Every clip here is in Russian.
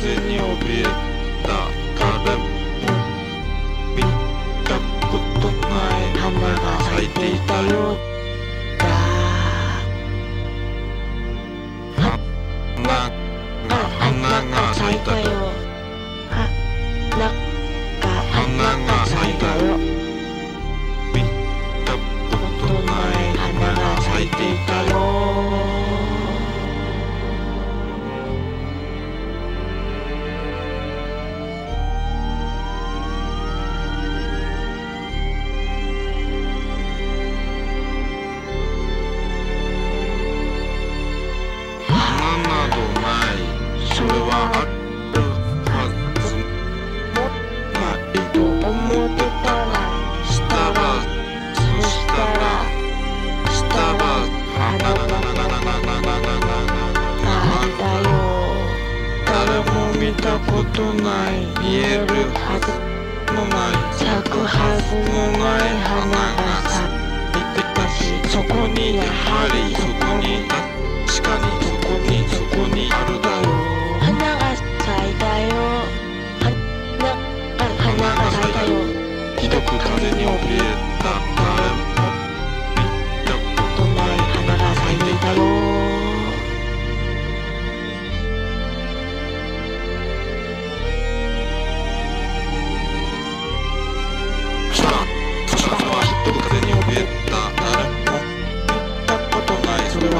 ты не убил. な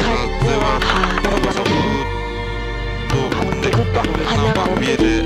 get it.